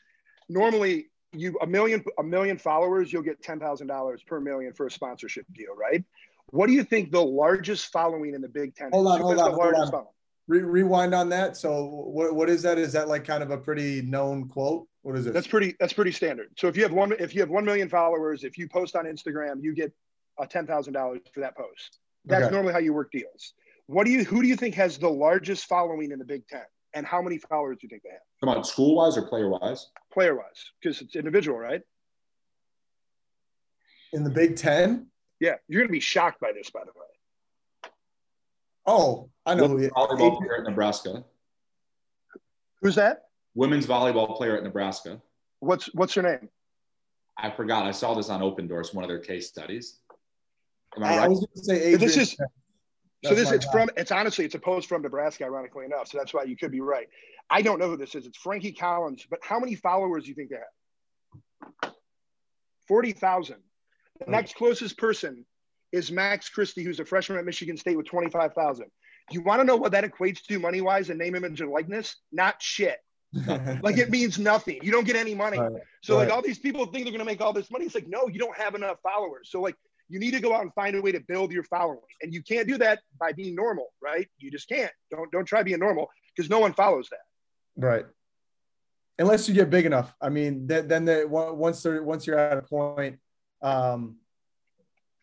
Normally, you a million a million followers, you'll get ten thousand dollars per million for a sponsorship deal, right? What do you think the largest following in the Big Ten? Hold on, hold on, hold on. Re- rewind on that. So, what, what is that? Is that like kind of a pretty known quote? What is it? That's pretty. That's pretty standard. So, if you have one, if you have one million followers, if you post on Instagram, you get a ten thousand dollars for that post. That's okay. normally how you work deals. What do you? Who do you think has the largest following in the Big Ten, and how many followers do you think they have? Come on, school wise or player wise? Player wise, because it's individual, right? In the Big Ten. Yeah, you're gonna be shocked by this, by the way. Oh, I know Women's who volleyball player at Nebraska. Who's that? Women's volleyball player at Nebraska. What's what's her name? I forgot. I saw this on Opendorse, one of their case studies. Am I, I right? was going to say Adrien. This is so this it's from it's honestly it's a post from Nebraska, ironically enough. So that's why you could be right. I don't know who this is. It's Frankie Collins, but how many followers do you think they have? Forty thousand. The oh. next closest person is Max Christie, who's a freshman at Michigan State with twenty five thousand. You want to know what that equates to money wise and name, image, and likeness? Not shit. like it means nothing. You don't get any money. Right. So right. like all these people think they're gonna make all this money. It's like no, you don't have enough followers. So like you need to go out and find a way to build your following. And you can't do that by being normal, right? You just can't. Don't don't try being normal because no one follows that. Right. Unless you get big enough. I mean, that, then the, once they're once you're at a point. Um,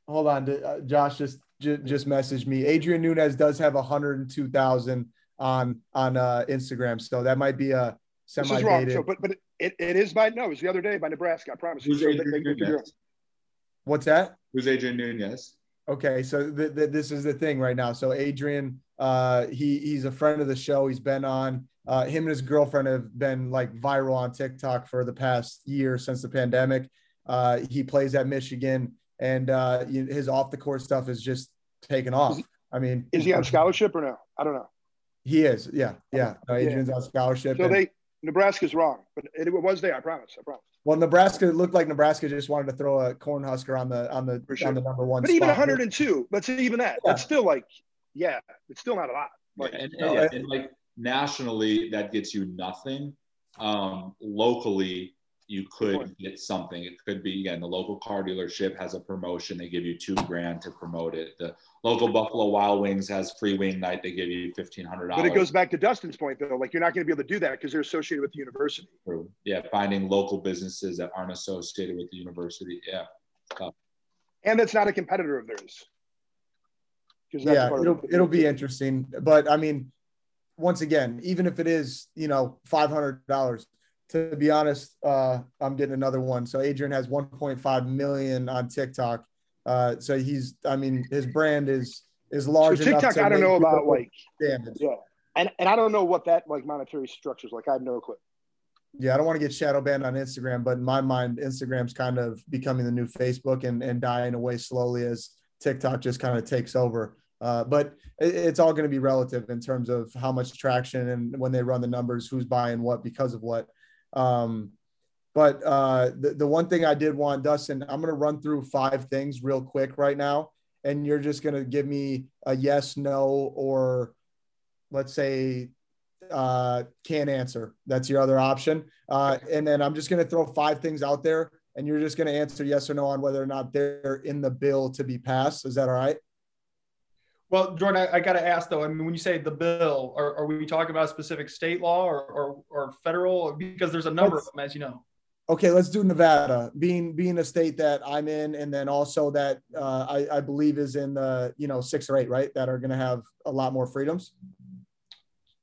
hold on, uh, Josh just just messaged me. Adrien Nunez does have 102,000 on on uh, Instagram, so that might be a semi. This is wrong. So, but but it, it is by no. It was the other day by Nebraska. I promise you. So they, they, What's that? Who's Adrien Nunez? Okay, so this is the thing right now. So Adrien, uh, he he's a friend of the show. He's been on. Uh, him and his girlfriend have been like viral on TikTok for the past year since the pandemic. Uh, he plays at Michigan, and uh, his off the court stuff is just taken off. I mean, is he on scholarship or no? I don't know. He is. Yeah, yeah. No, Adrien's yeah. on scholarship. So and, they Nebraska's wrong, but it, it was there. I promise. I promise. Well, Nebraska looked like Nebraska just wanted to throw a cornhusker on the on the sure. on the number one. But even 102, let's say even that. Yeah. That's still like, yeah, it's still not a lot. Like, yeah, and, and, yeah, and, like nationally, that gets you nothing. Um, locally, you could get something. It could be again the local car dealership has a promotion. They give you two grand to promote it. The local Buffalo Wild Wings has free wing night. They give you fifteen hundred dollars. But it goes back to Dustin's point though. Like you're not going to be able to do that because they're associated with the university. True. Yeah, finding local businesses that aren't associated with the university. Yeah. Tough. And it's not a competitor of theirs. Yeah, it'll it'll be interesting. But I mean, once again, even if it is you know five hundred dollars to be honest, uh, I'm getting another one. So Adrien has 1.5 million on TikTok. Uh, so he's, I mean, his brand is is large. So TikTok, I don't know about like damage. Yeah, and and I don't know what that like monetary structure is like. I have no clue. Yeah, I don't want to get shadow banned on Instagram, but in my mind, Instagram's kind of becoming the new Facebook and and dying away slowly as TikTok just kind of takes over. Uh, but it, it's all going to be relative in terms of how much traction and when they run the numbers, who's buying what because of what. Um, but uh, the, the one thing I did want, Dustin, I'm going to run through five things real quick right now. And you're just going to give me a yes, no, or let's say uh, can't answer. That's your other option. Uh, and then I'm just going to throw five things out there and you're just going to answer yes or no on whether or not they're in the bill to be passed. Is that all right? Well, Jordan, I, I got to ask though. I mean, when you say the bill, are, are we talking about a specific state law or, or, or federal? Because there's a number let's, of them, as you know. Okay, let's do Nevada, being being a state that I'm in, and then also that uh, I, I believe is in the you know six or eight, right? That are going to have a lot more freedoms.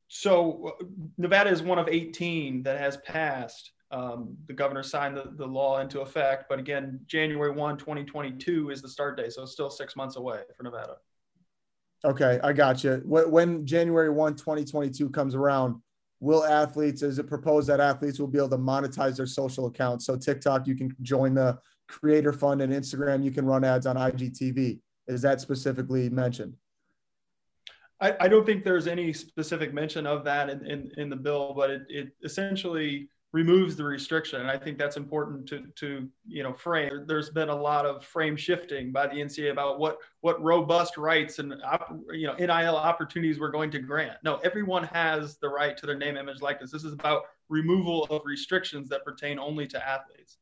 So Nevada is one of 18 that has passed. Um, the governor signed the, the law into effect, but again, January 1, 2022 is the start date, so it's still six months away for Nevada. Okay, I got you. When January 1, 2022 comes around, will athletes, is it proposed that athletes will be able to monetize their social accounts? So TikTok, you can join the creator fund and Instagram, you can run ads on IGTV. Is that specifically mentioned? I, I don't think there's any specific mention of that in, in, in the bill, but it, it essentially removes the restriction. And I think that's important to, to you know, frame. There's been a lot of frame shifting by the NCAA about what, what robust rights and, you know, NIL opportunities we're going to grant. No, everyone has the right to their name, image, likeness. This is about removal of restrictions that pertain only to athletes.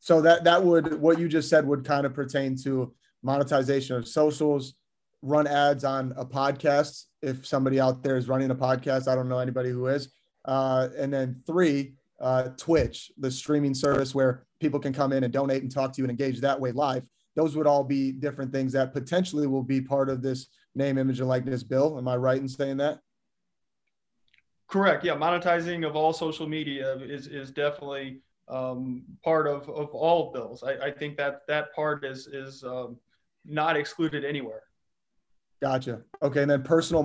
So that, that would, what you just said would kind of pertain to monetization of socials, run ads on a podcast. If somebody out there is running a podcast, I don't know anybody who is, uh, and then three, uh, Twitch, the streaming service where people can come in and donate and talk to you and engage that way live. Those would all be different things that potentially will be part of this name, image, and likeness bill. Am I right in saying that? Correct. Yeah, monetizing of all social media is is definitely um, part of, of all bills. I, I think that that part is is um, not excluded anywhere. Gotcha. Okay, and then personal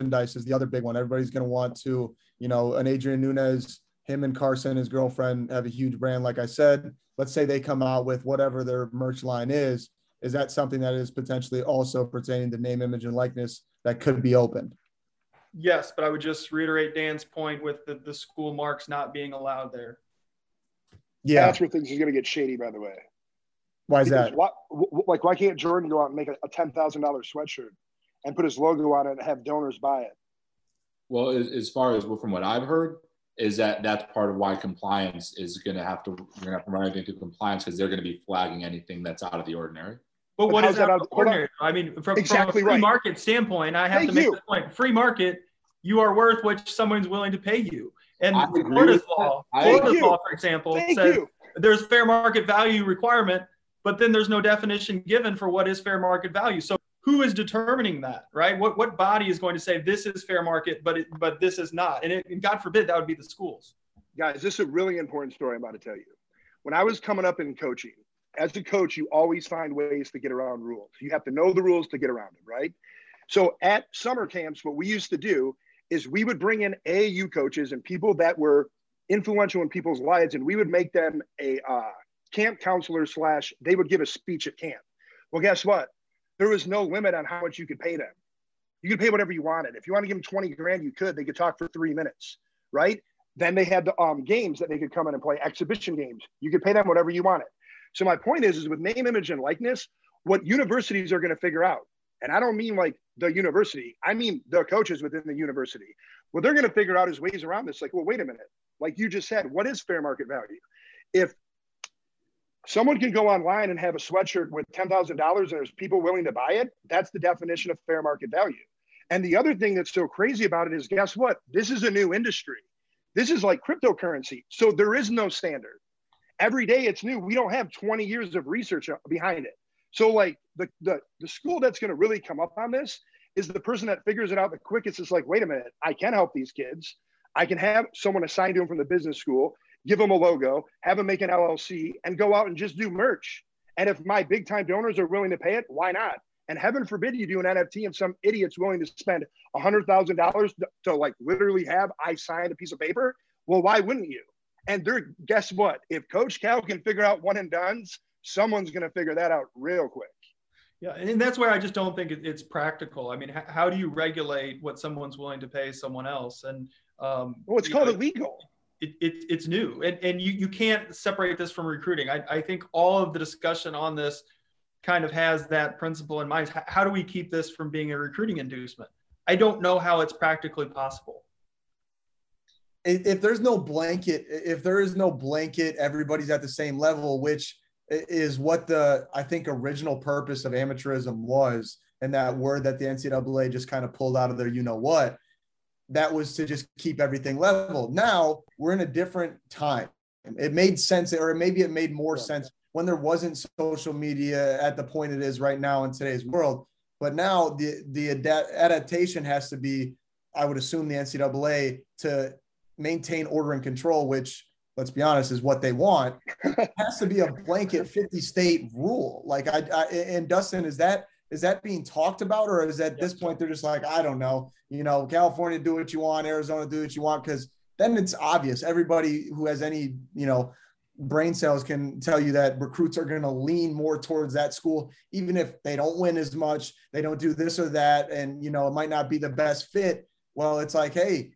merchandise is the other big one. Everybody's going to want to you know, an Adrien Nunez, him and Carson, his girlfriend, have a huge brand. Like I said, let's say they come out with whatever their merch line is. Is that something that is potentially also pertaining to name, image, and likeness that could be opened? Yes, but I would just reiterate Dan's point with the, the school marks not being allowed there. Yeah, that's where things are going to get shady. By the way, why is because that? Why, like, why can't Jordan go out and make a, a ten thousand dollars sweatshirt and put his logo on it and have donors buy it? Well, as far as from what I've heard, is that that's part of why compliance is going to have to you're going to have to run everything through compliance because they're going to be flagging anything that's out of the ordinary. But, but what is that out of the ordinary? I mean, from, exactly from a free right. market standpoint, I have Thank to make you. the point: free market, you are worth what someone's willing to pay you. And Florida's law, Florida's law, for example, Thank says you. there's fair market value requirement, but then there's no definition given for what is fair market value. So who is determining that, right? What what body is going to say this is fair market, but it, but this is not? And, it, and God forbid that would be the schools. Guys, this is a really important story I'm about to tell you. When I was coming up in coaching, as a coach, you always find ways to get around rules. You have to know the rules to get around them, right? So at summer camps, what we used to do is we would bring in AAU coaches and people that were influential in people's lives, and we would make them a uh, camp counselor slash. They would give a speech at camp. Well, guess what? There was no limit on how much you could pay them. You could pay whatever you wanted. If you want to give them 20 grand, you could. They could talk for three minutes, right? Then they had the um, games that they could come in and play, exhibition games. You could pay them whatever you wanted. So my point is, is with name, image, and likeness, what universities are going to figure out, and I don't mean like the university, I mean the coaches within the university. What they're going to figure out is ways around this. Like, well, wait a minute. Like you just said, what is fair market value? If someone can go online and have a sweatshirt with $10,000 and there's people willing to buy it. That's the definition of fair market value. And the other thing that's so crazy about it is guess what? This is a new industry. This is like cryptocurrency. So there is no standard. Every day it's new. We don't have 20 years of research behind it. So like the the, the school that's going to really come up on this is the person that figures it out the quickest. Is like, wait a minute, I can help these kids. I can have someone assigned to them from the business school give them a logo, have them make an LLC, and go out and just do merch. And if my big time donors are willing to pay it, why not? And heaven forbid you do an NFT and some idiot's willing to spend a hundred thousand dollars to like literally have I signed a piece of paper. Well, why wouldn't you? And there, guess what? If Coach Cal can figure out one and done's, someone's going to figure that out real quick. Yeah, and that's where I just don't think it's practical. I mean, how do you regulate what someone's willing to pay someone else? And um, well, it's called know, illegal it, it, it's new. And, and you, you can't separate this from recruiting. I, I think all of the discussion on this kind of has that principle in mind. How do we keep this from being a recruiting inducement? I don't know how it's practically possible. If there's no blanket if there is no blanket everybody's at the same level which is what the i think original purpose of amateurism was. And that word that the ncaa just kind of pulled out of their you know what that was to just keep everything level. Now we're in a different time. It made sense, or maybe it made more sense when there wasn't social media at the point it is right now in today's world. But now the the adaptation has to be, I would assume, the NCAA to maintain order and control, which let's be honest is what they want. (laughs) it has to be a blanket 50 state rule. Like I, I and Dustin, is that is that being talked about, or is at this point they're just like, I don't know, you know, California do what you want, Arizona do what you want, because then it's obvious. Everybody who has any, you know, brain cells can tell you that recruits are going to lean more towards that school even if they don't win as much they don't do this or that and you know it might not be the best fit. Well it's like hey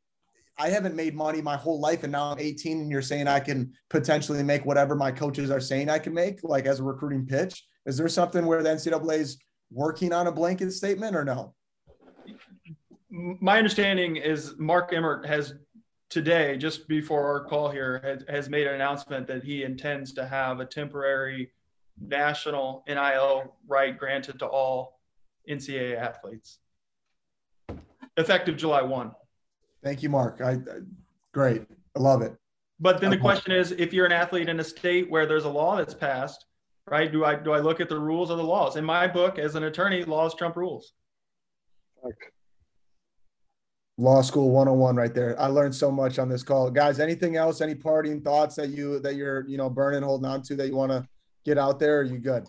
i haven't made money my whole life and now i'm 18 and you're saying i can potentially make whatever my coaches are saying i can make like as a recruiting pitch. Is there something where the ncaa is working on a blanket statement or no my understanding is mark emmert has today, just before our call here, has, has made an announcement that he intends to have a temporary national NIL right granted to all NCAA athletes, effective July 1. Thank you, Mark. I, I great. I love it. But then the question is, if you're an athlete in a state where there's a law that's passed, right? Do I do I look at the rules or the laws? In my book, as an attorney, laws trump rules. law school 101 right there. I learned so much on this call. Guys anything else? Any parting thoughts that you that you're you know burning holding on to that you want to get out there? Are you good?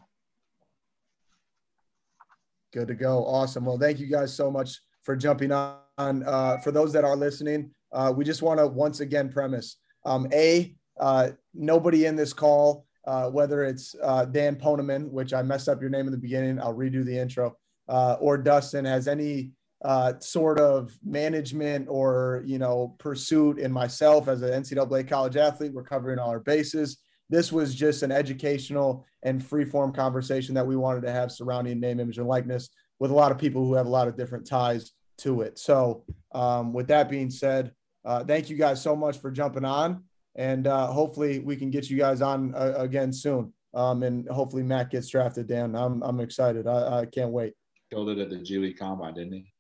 Good to go. Awesome. Well thank you guys so much for jumping on. Uh, for those that are listening uh, we just want to once again premise um, a uh, nobody in this call uh, whether it's uh, dan poneman which i messed up your name in the beginning i'll redo the intro uh, or dustin has any uh, sort of management or you know pursuit in myself as an NCAA college athlete. We're covering all our bases. This was just an educational and free form conversation that we wanted to have surrounding name, image, and likeness with a lot of people who have a lot of different ties to it. So, um, with that being said, uh, thank you guys so much for jumping on, and uh, hopefully we can get you guys on uh, again soon. Um, and hopefully Matt gets drafted. Dan, I'm I'm excited. I, I can't wait. Killed it at the G League Combine, didn't he?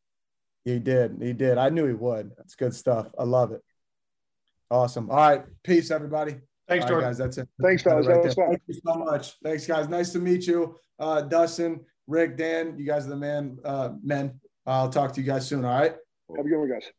He did. He did. I knew he would. That's good stuff. I love it. Awesome. All right. Peace, everybody. Thanks, All Jordan. right, guys. That's it. Thanks, fellas. Right that was fun. Thank you so much. Thanks, guys. Nice to meet you. Uh, Dustin, Rick, Dan, you guys are the man, uh, men. I'll talk to you guys soon. All right. Have a good one, guys.